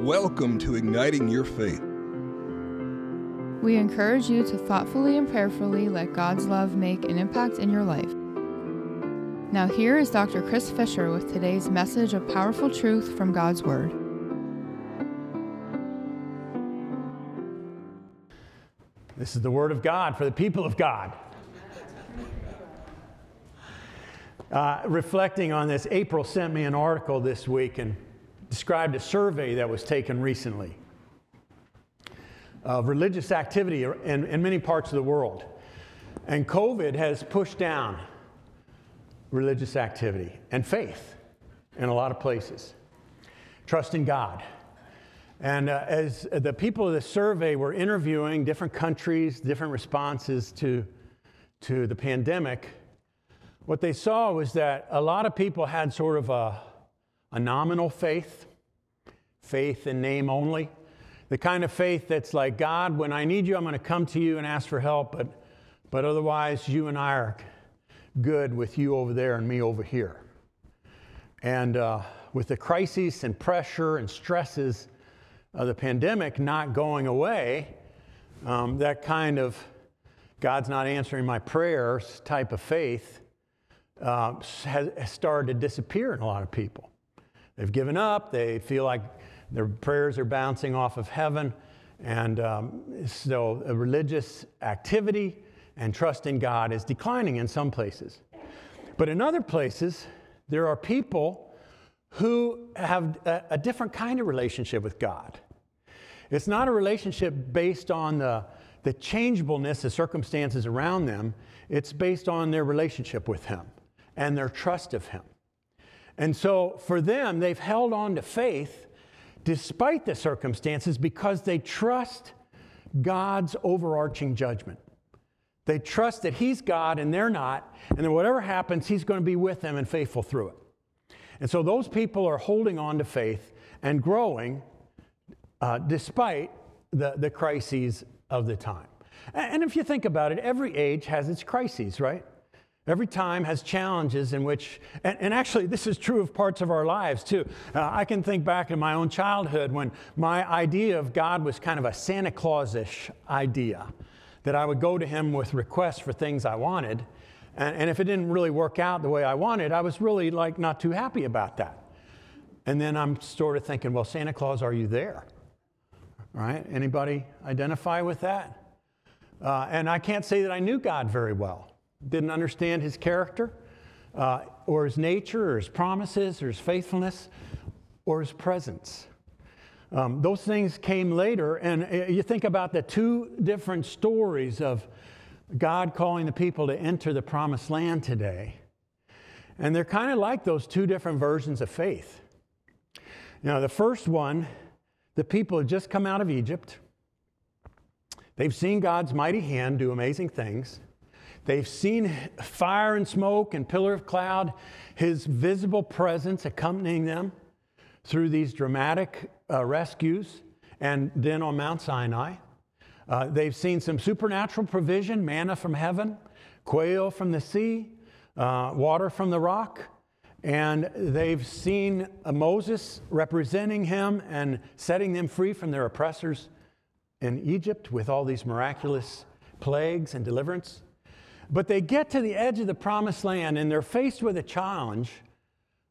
Welcome to Igniting Your Faith. We encourage you to thoughtfully and prayerfully let God's love make an impact in your life. Now, here is Dr. Chris Fisher with today's message of powerful truth from God's Word. This is the Word of God for the people of God. Uh, reflecting on this, April sent me an article this week and described a survey that was taken recently of religious activity in, in many parts of the world. And COVID has pushed down religious activity and faith in a lot of places. Trust in God. And uh, as the people of the survey were interviewing different countries, different responses to, to the pandemic, what they saw was that a lot of people had sort of a, a nominal faith, faith in name only. The kind of faith that's like, God, when I need you, I'm going to come to you and ask for help, but, but otherwise, you and I are good with you over there and me over here. And uh, with the crises and pressure and stresses of the pandemic not going away, um, that kind of God's not answering my prayers type of faith uh, has started to disappear in a lot of people. They've given up, they feel like their prayers are bouncing off of heaven. And um, so religious activity and trust in God is declining in some places. But in other places, there are people who have a, a different kind of relationship with God. It's not a relationship based on the, the changeableness of circumstances around them, it's based on their relationship with Him and their trust of Him. And so for them, they've held on to faith despite the circumstances because they trust God's overarching judgment. They trust that He's God and they're not, and that whatever happens, He's going to be with them and faithful through it. And so those people are holding on to faith and growing uh, despite the, the crises of the time. And if you think about it, every age has its crises, right? Every time has challenges in which, and, and, actually, this is true of parts of our lives too. Uh, I can think back in my own childhood when my idea of God was kind of a Santa Claus ish idea, that I would go to Him with requests for things I wanted. And, and if it didn't really work out the way I wanted, I was really like not too happy about that. And then I'm sort of thinking, well, Santa Claus, are you there? Right? Anybody identify with that? Uh, and I can't say that I knew God very well didn't understand his character uh, or his nature or his promises or his faithfulness or his presence. Um, those things came later, and uh, you think about the two different stories of God calling the people to enter the promised land today. And they're kind of like those two different versions of faith. Now, the first one, the people had just come out of Egypt. They've seen God's mighty hand do amazing things. They've seen fire and smoke and pillar of cloud, his visible presence accompanying them through these dramatic uh, rescues, and then on Mount Sinai. Uh, they've seen some supernatural provision manna from heaven, quail from the sea, uh, water from the rock. And they've seen uh, Moses representing him and setting them free from their oppressors in Egypt with all these miraculous plagues and deliverance. But they get to the edge of the promised land and they're faced with a challenge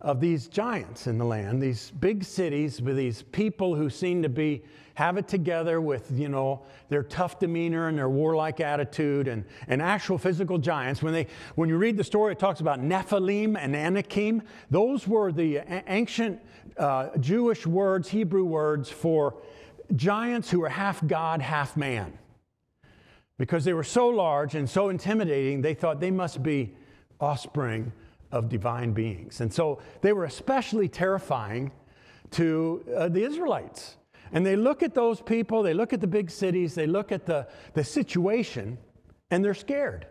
of these giants in the land, these big cities with these people who seem to be have it together with, you know, their tough demeanor and their warlike attitude and, and actual physical giants. When, they, when you read the story, it talks about Nephilim and Anakim. Those were the ancient uh, Jewish words, Hebrew words for giants who were half God, half man. Because they were so large and so intimidating, they thought they must be offspring of divine beings. And so they were especially terrifying to uh, the Israelites. And they look at those people, they look at the big cities, they look at the, the situation, and they're scared.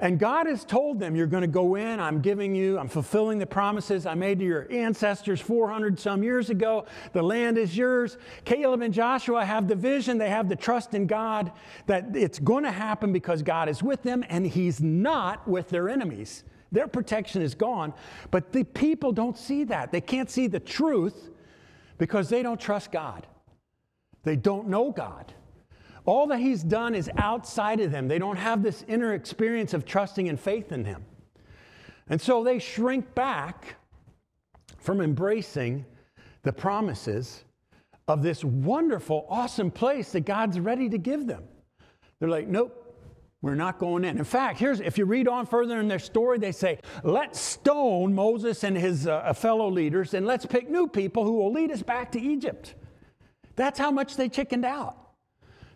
And God has told them, You're going to go in, I'm giving you, I'm fulfilling the promises I made to your ancestors 400 some years ago. The land is yours. Caleb and Joshua have the vision, they have the trust in God that it's going to happen because God is with them and He's not with their enemies. Their protection is gone. But the people don't see that. They can't see the truth because they don't trust God. They don't know God. All that He's done is outside of them. They don't have this inner experience of trusting and faith in Him. And so they shrink back from embracing the promises of this wonderful, awesome place that God's ready to give them. They're like, nope, we're not going in. In fact, here's if you read on further in their story, they say, let's stone Moses and his uh, fellow leaders and let's pick new people who will lead us back to Egypt. That's how much they chickened out.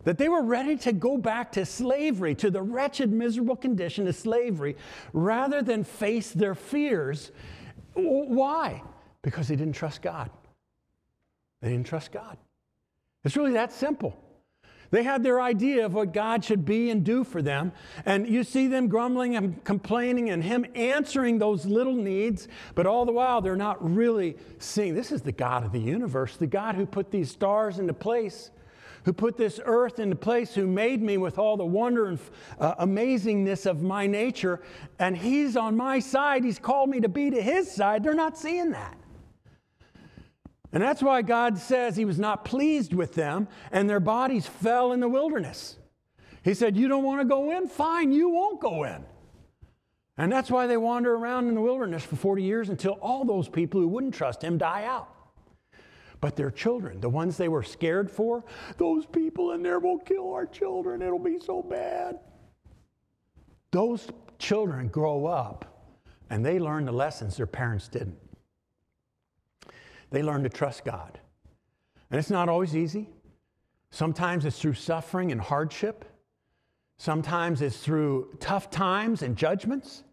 That they were ready to go back to slavery, to the wretched, miserable condition of slavery, rather than face their fears. Why? Because they didn't trust God. They didn't trust God. It's really that simple. They had their idea of what God should be and do for them. And you see them grumbling and complaining and Him answering those little needs, but all the while they're not really seeing this is the God of the universe, the God who put these stars into place who put this earth into place, who made me with all the wonder and uh, amazingness of my nature, and He's on my side. He's called me to be to His side. They're not seeing that. And that's why God says He was not pleased with them, and their bodies fell in the wilderness. He said, You don't want to go in? Fine, you won't go in. And that's why they wander around in the wilderness for 40 years until all those people who wouldn't trust Him die out. But their children, the ones they were scared for, those people in there will kill our children. It'll be so bad. Those children grow up and they learn the lessons their parents didn't. They learn to trust God. And it's not always easy. Sometimes it's through suffering and hardship. Sometimes it's through tough times and judgments.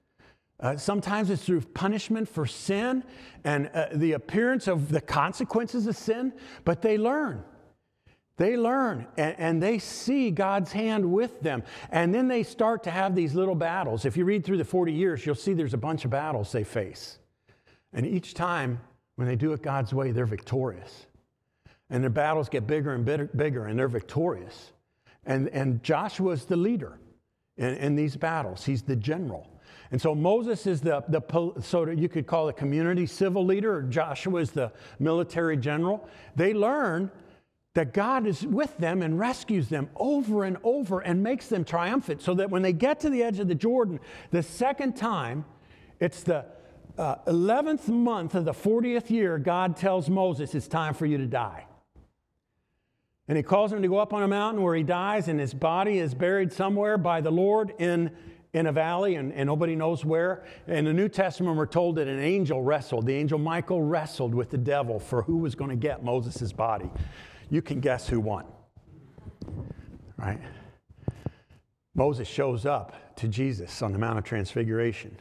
Uh, sometimes it's through punishment for sin and uh, the appearance of the consequences of sin, but they learn. They learn and, and, they see God's hand with them. And then they start to have these little battles. If you read through the 40 years, you'll see there's a bunch of battles they face. And each time, when they do it God's way, they're victorious. And their battles get bigger and bigger, bigger and they're victorious. And, and Joshua's the leader in, in these battles, he's the general. And so Moses is the, the so you could call it community civil leader, or Joshua is the military general. They learn that God is with them and rescues them over and over and makes them triumphant so that when they get to the edge of the Jordan, the second time, it's the uh, 11th month of the 40th year, God tells Moses, It's time for you to die. And he calls him to go up on a mountain where he dies, and his body is buried somewhere by the Lord in in a valley and, and nobody knows where. In the New Testament, we're told that an angel wrestled. The angel Michael wrestled with the devil for who was going to get Moses' body. You can guess who won. Right? Moses shows up to Jesus on the Mount of Transfiguration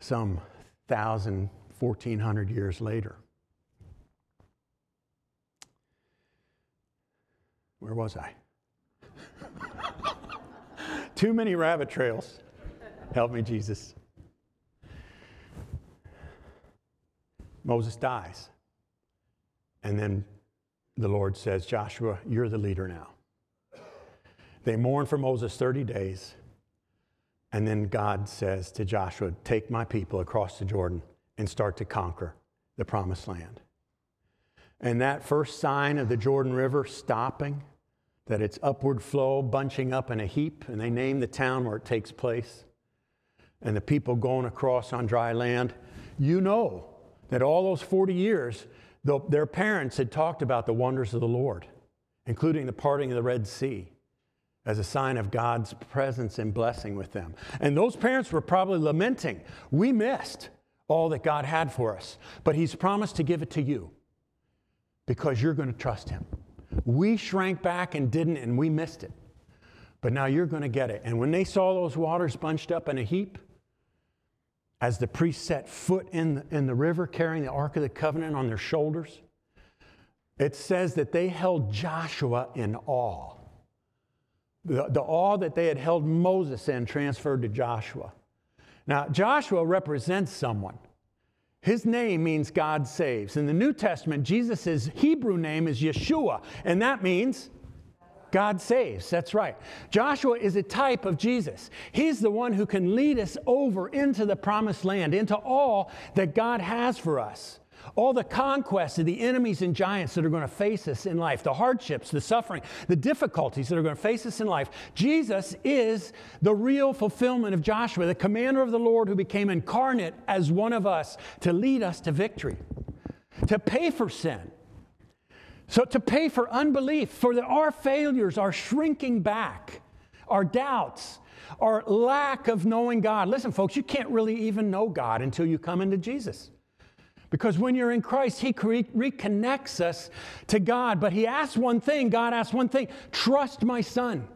some thousand, fourteen hundred years later. Where was I? Too many rabbit trails. Help me, Jesus. Moses dies. And then the Lord says, Joshua, you're the leader now. They mourn for Moses 30 days. And then God says to Joshua, Take my people across the Jordan and start to conquer the promised land. And that first sign of the Jordan River stopping that its upward flow bunching up in a heap, and they name the town where it takes place, and the people going across on dry land, you know that all those 40 years, their parents had talked about the wonders of the Lord, including the parting of the Red Sea as a sign of God's presence and blessing with them. And those parents were probably lamenting, We missed all that God had for us, but He's promised to give it to you because you're going to trust Him. We shrank back and didn't, and we missed it. But now you're going to get it. And when they saw those waters bunched up in a heap, as the priests set foot in the, in the river carrying the Ark of the Covenant on their shoulders, it says that they held Joshua in awe. The, the awe that they had held Moses in transferred to Joshua. Now, Joshua represents someone. His name means God saves. In the New Testament, Jesus' Hebrew name is Yeshua, and that means God saves. That's right. Joshua is a type of Jesus. He's the one who can lead us over into the promised land, into all that God has for us. All the conquests of the enemies and giants that are going to face us in life, the hardships, the suffering, the difficulties that are going to face us in life. Jesus is the real fulfillment of Joshua, the commander of the Lord who became incarnate as one of us to lead us to victory, to pay for sin. So, to pay for unbelief, for the, our failures, our shrinking back, our doubts, our lack of knowing God. Listen, folks, you can't really even know God until you come into Jesus. Because when you're in Christ, He re- reconnects us to God. But He asks one thing God asks one thing trust my Son.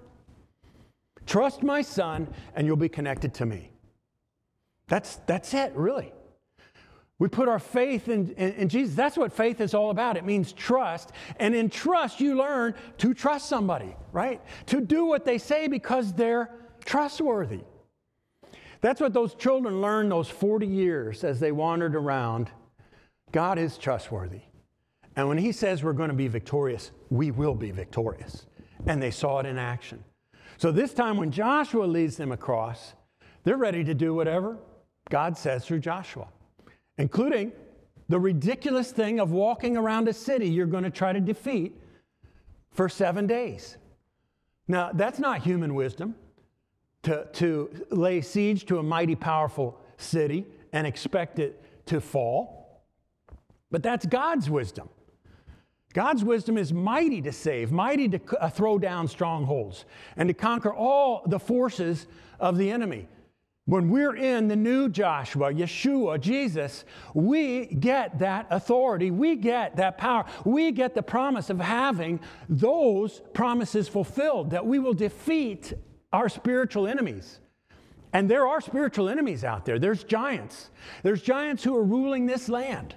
Trust my Son, and you'll be connected to me. That's, that's it, really. We put our faith in, in, in, Jesus. That's what faith is all about. It means trust. And in trust, you learn to trust somebody, right? To do what they say because they're trustworthy. That's what those children learned those 40 years as they wandered around. God is trustworthy. And when He says we're going to be victorious, we will be victorious. And they saw it in action. So this time, when Joshua leads them across, they're ready to do whatever God says through Joshua, including the ridiculous thing of walking around a city you're going to try to defeat for seven days. Now, that's not human wisdom to, to lay siege to a mighty, powerful city and expect it to fall. But that's God's wisdom. God's wisdom is mighty to save, mighty to uh, throw down strongholds, and to conquer all the forces of the enemy. When we're in the new Joshua, Yeshua, Jesus, we get that authority. We get that power. We get the promise of having those promises fulfilled, that we will defeat our spiritual enemies. And there are spiritual enemies out there. There's giants. There's giants who are ruling this land.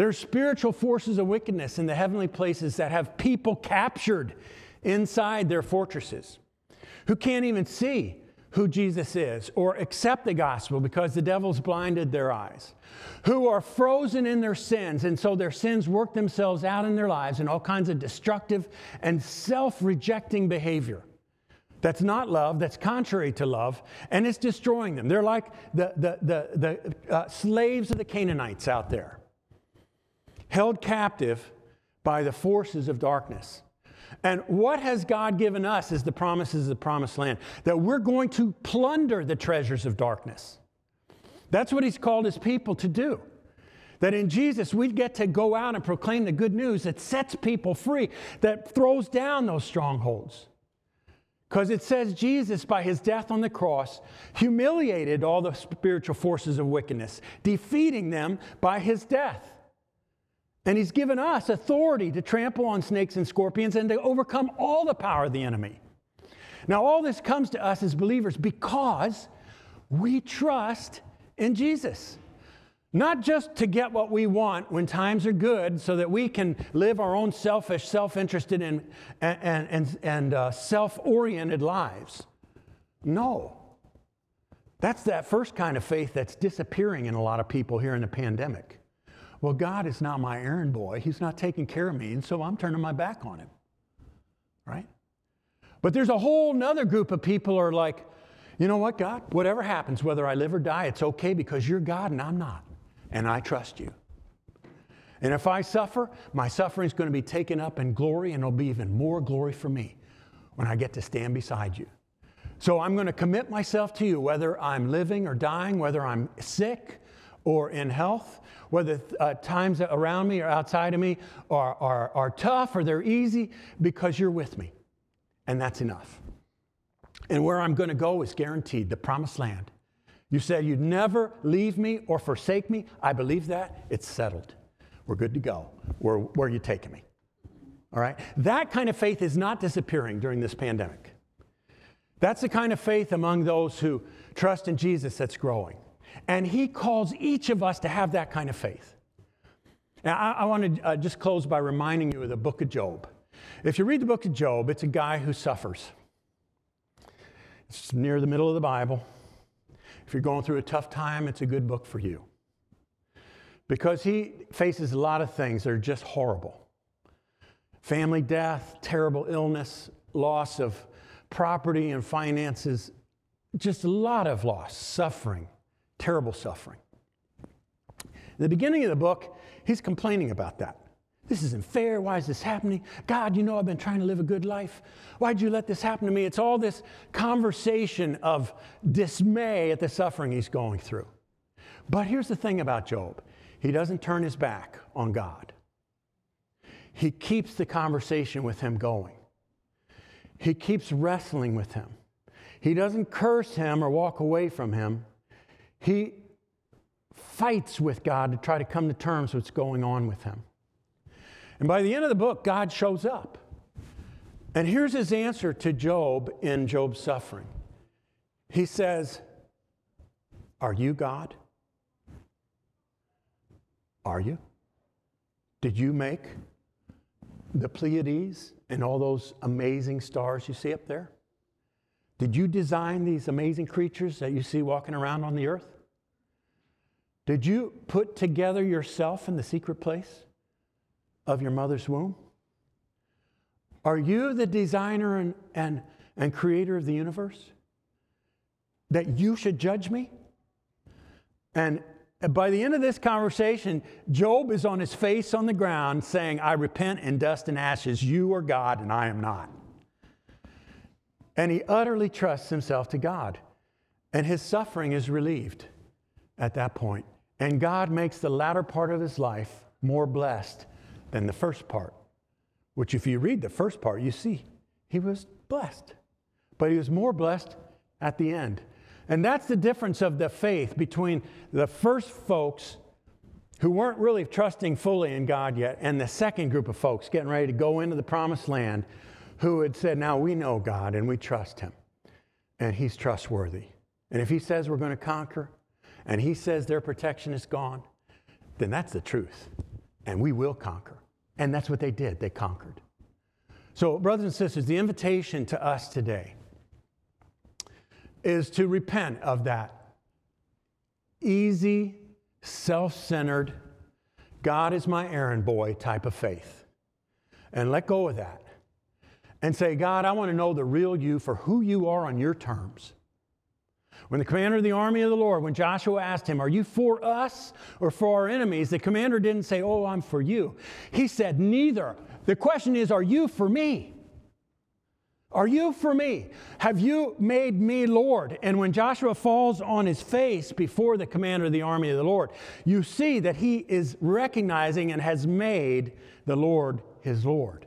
There's spiritual forces of wickedness in the heavenly places that have people captured inside their fortresses who can't even see who Jesus is or accept the gospel because the devil's blinded their eyes, who are frozen in their sins, and so their sins work themselves out in their lives in all kinds of destructive and self rejecting behavior. That's not love, that's contrary to love, and it's destroying them. They're like the, the, the, the uh, slaves of the Canaanites out there, held captive by the forces of darkness. And what has God given us is the promises of the promised land that we're going to plunder the treasures of darkness. That's what He's called His people to do. That in Jesus, we get to go out and proclaim the good news that sets people free, that throws down those strongholds. Because it says Jesus, by his death on the cross, humiliated all the spiritual forces of wickedness, defeating them by his death. And he's given us authority to trample on snakes and scorpions and to overcome all the power of the enemy. Now, all this comes to us as believers because we trust in Jesus. Not just to get what we want when times are good so that we can live our own selfish, self interested, and, and, and, and uh, self oriented lives. No. That's that first kind of faith that's disappearing in a lot of people here in the pandemic. Well, God is not my errand boy. He's not taking care of me, and so I'm turning my back on him. Right? But there's a whole nother group of people are like, you know what, God? Whatever happens, whether I live or die, it's okay because you're God and I'm not and I trust you. And if I suffer, my suffering is going to be taken up in glory, and it'll be even more glory for me when I get to stand beside you. So I'm going to commit myself to you, whether I'm living or dying, whether I'm sick or in health, whether uh, times around me or outside of me are, are, are tough or they're easy, because you're with me. And that's enough. And where I'm going to go is guaranteed the promised land. You said you'd never leave me or forsake me. I believe that. It's settled. We're good to go. Where, where are you taking me? All right? That kind of faith is not disappearing during this pandemic. That's the kind of faith among those who trust in Jesus that's growing. And He calls each of us to have that kind of faith. Now, I, I want to uh, just close by reminding you of the book of Job. If you read the book of Job, it's a guy who suffers. It's near the middle of the Bible. If you're going through a tough time, it's a good book for you. Because he faces a lot of things that are just horrible family death, terrible illness, loss of property and finances, just a lot of loss, suffering, terrible suffering. In the beginning of the book, he's complaining about that. This isn't fair. Why is this happening? God, you know I've been trying to live a good life. Why'd you let this happen to me? It's all this conversation of dismay at the suffering he's going through. But here's the thing about Job he doesn't turn his back on God, he keeps the conversation with him going, he keeps wrestling with him. He doesn't curse him or walk away from him. He fights with God to try to come to terms with what's going on with him. And by the end of the book, God shows up. And here's his answer to Job in Job's suffering. He says, Are you God? Are you? Did you make the Pleiades and all those amazing stars you see up there? Did you design these amazing creatures that you see walking around on the earth? Did you put together yourself in the secret place? of your mother's womb? Are you the designer and, and, and creator of the universe? That you should judge me? And by the end of this conversation, Job is on his face on the ground saying, I repent in dust and ashes. You are God and I am not. And he utterly trusts himself to God. And his suffering is relieved at that point. And God makes the latter part of his life more blessed than the first part, which, if you read the first part, you see he was blessed. But he was more blessed at the end. And that's the difference of the faith between the first folks who weren't really trusting fully in God yet and the second group of folks getting ready to go into the promised land who had said, Now we know God and we trust him and he's trustworthy. And if he says we're going to conquer and he says their protection is gone, then that's the truth and we will conquer. And that's what they did, they conquered. So, brothers and sisters, the invitation to us today is to repent of that easy, self centered, God is my errand boy type of faith. And let go of that. And say, God, I want to know the real you for who you are on your terms. When the commander of the army of the Lord, when Joshua asked him, Are you for us or for our enemies? The commander didn't say, Oh, I'm for you. He said, Neither. The question is, Are you for me? Are you for me? Have you made me Lord? And when Joshua falls on his face before the commander of the army of the Lord, you see that he is recognizing and has made the Lord his Lord.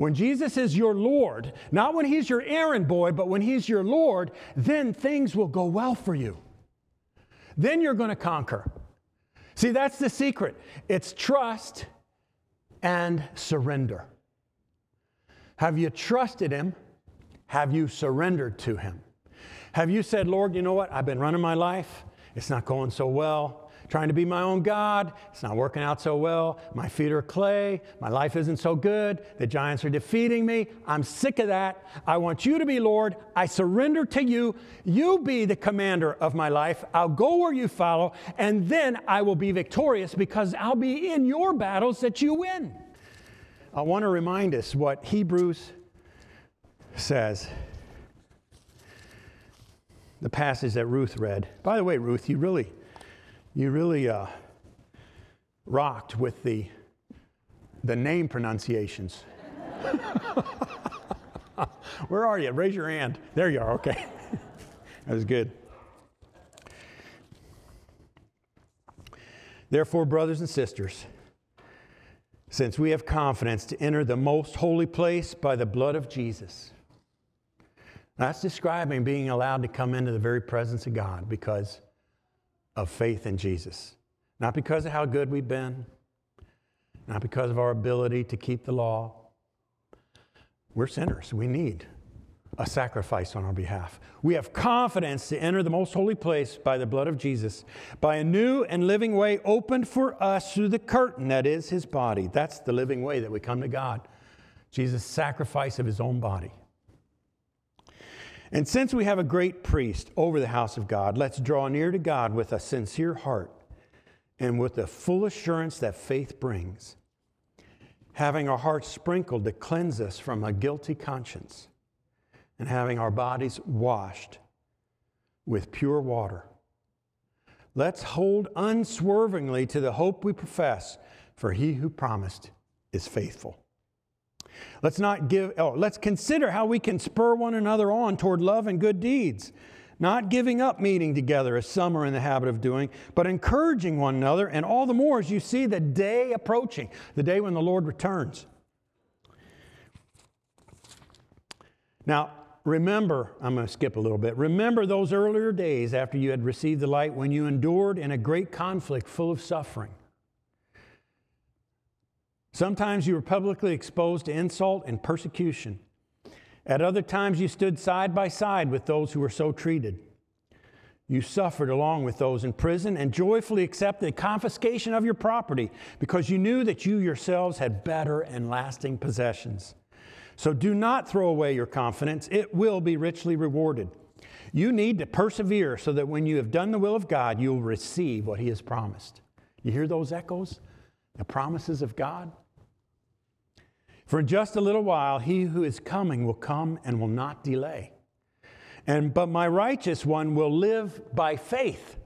When Jesus is your Lord, not when he's your errand boy, but when he's your Lord, then things will go well for you. Then you're going to conquer. See, that's the secret it's trust and surrender. Have you trusted him? Have you surrendered to him? Have you said, Lord, you know what? I've been running my life. It's not going so well trying to be my own God. It's not working out so well. My feet are clay. My life isn't so good. The giants are defeating me. I'm sick of that. I want you to be Lord. I surrender to you. You be the commander of my life. I'll go where you follow, and then I will be victorious because I'll be in your battles that you win. I want to remind us what Hebrews says. The passage that Ruth read. By the way, Ruth, you really you really uh, rocked with the, the name pronunciations. Where are you? Raise your hand. There you are. Okay. that was good. Therefore, brothers and sisters, since we have confidence to enter the most holy place by the blood of Jesus, that's describing being allowed to come into the very presence of God because of faith in Jesus. Not because of how good we've been, not because of our ability to keep the law. We're sinners. We need a sacrifice on our behalf. We have confidence to enter the most holy place by the blood of Jesus, by a new and living way opened for us through the curtain that is his body. That's the living way that we come to God. Jesus' sacrifice of his own body. And since we have a great priest over the house of God, let's draw near to God with a sincere heart and with the full assurance that faith brings, having our hearts sprinkled to cleanse us from a guilty conscience, and having our bodies washed with pure water. Let's hold unswervingly to the hope we profess, for he who promised is faithful. Let's not give, oh, let's consider how we can spur one another on toward love and good deeds, not giving up meeting together as some are in the habit of doing, but encouraging one another, and all the more as you see the day approaching, the day when the Lord returns. Now, remember, I'm going to skip a little bit. Remember those earlier days after you had received the light when you endured in a great conflict full of suffering. Sometimes you were publicly exposed to insult and persecution. At other times, you stood side by side with those who were so treated. You suffered along with those in prison and joyfully accepted confiscation of your property because you knew that you yourselves had better and lasting possessions. So do not throw away your confidence, it will be richly rewarded. You need to persevere so that when you have done the will of God, you will receive what He has promised. You hear those echoes? The promises of God? For just a little while, he who is coming will come and will not delay. And but my righteous one will live by faith.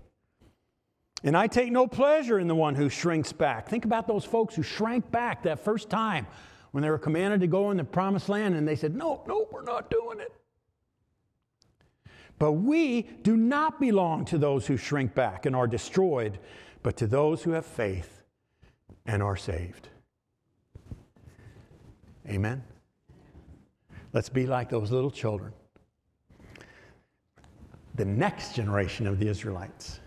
And I take no pleasure in the one who shrinks back. Think about those folks who shrank back that first time when they were commanded to go in the promised land and they said, No, no, we're not doing it. But we do not belong to those who shrink back and are destroyed, but to those who have faith and are saved. Amen? Let's be like those little children. The next generation of the Israelites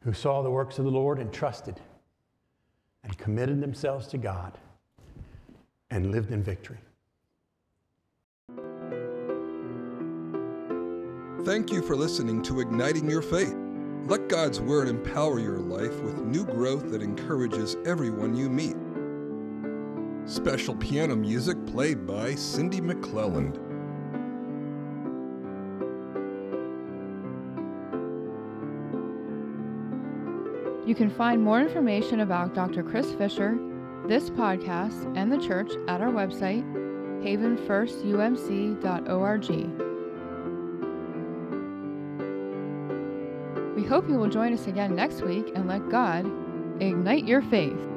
who saw the works of the Lord and trusted and committed themselves to God and lived in victory. Thank you for listening to Igniting Your Faith. Let God's Word empower your life with new growth that encourages everyone you meet. Special piano music played by Cindy McClelland. You can find more information about Dr. Chris Fisher, this podcast, and the church at our website, havenfirstumc.org. We hope you will join us again next week and let God ignite your faith.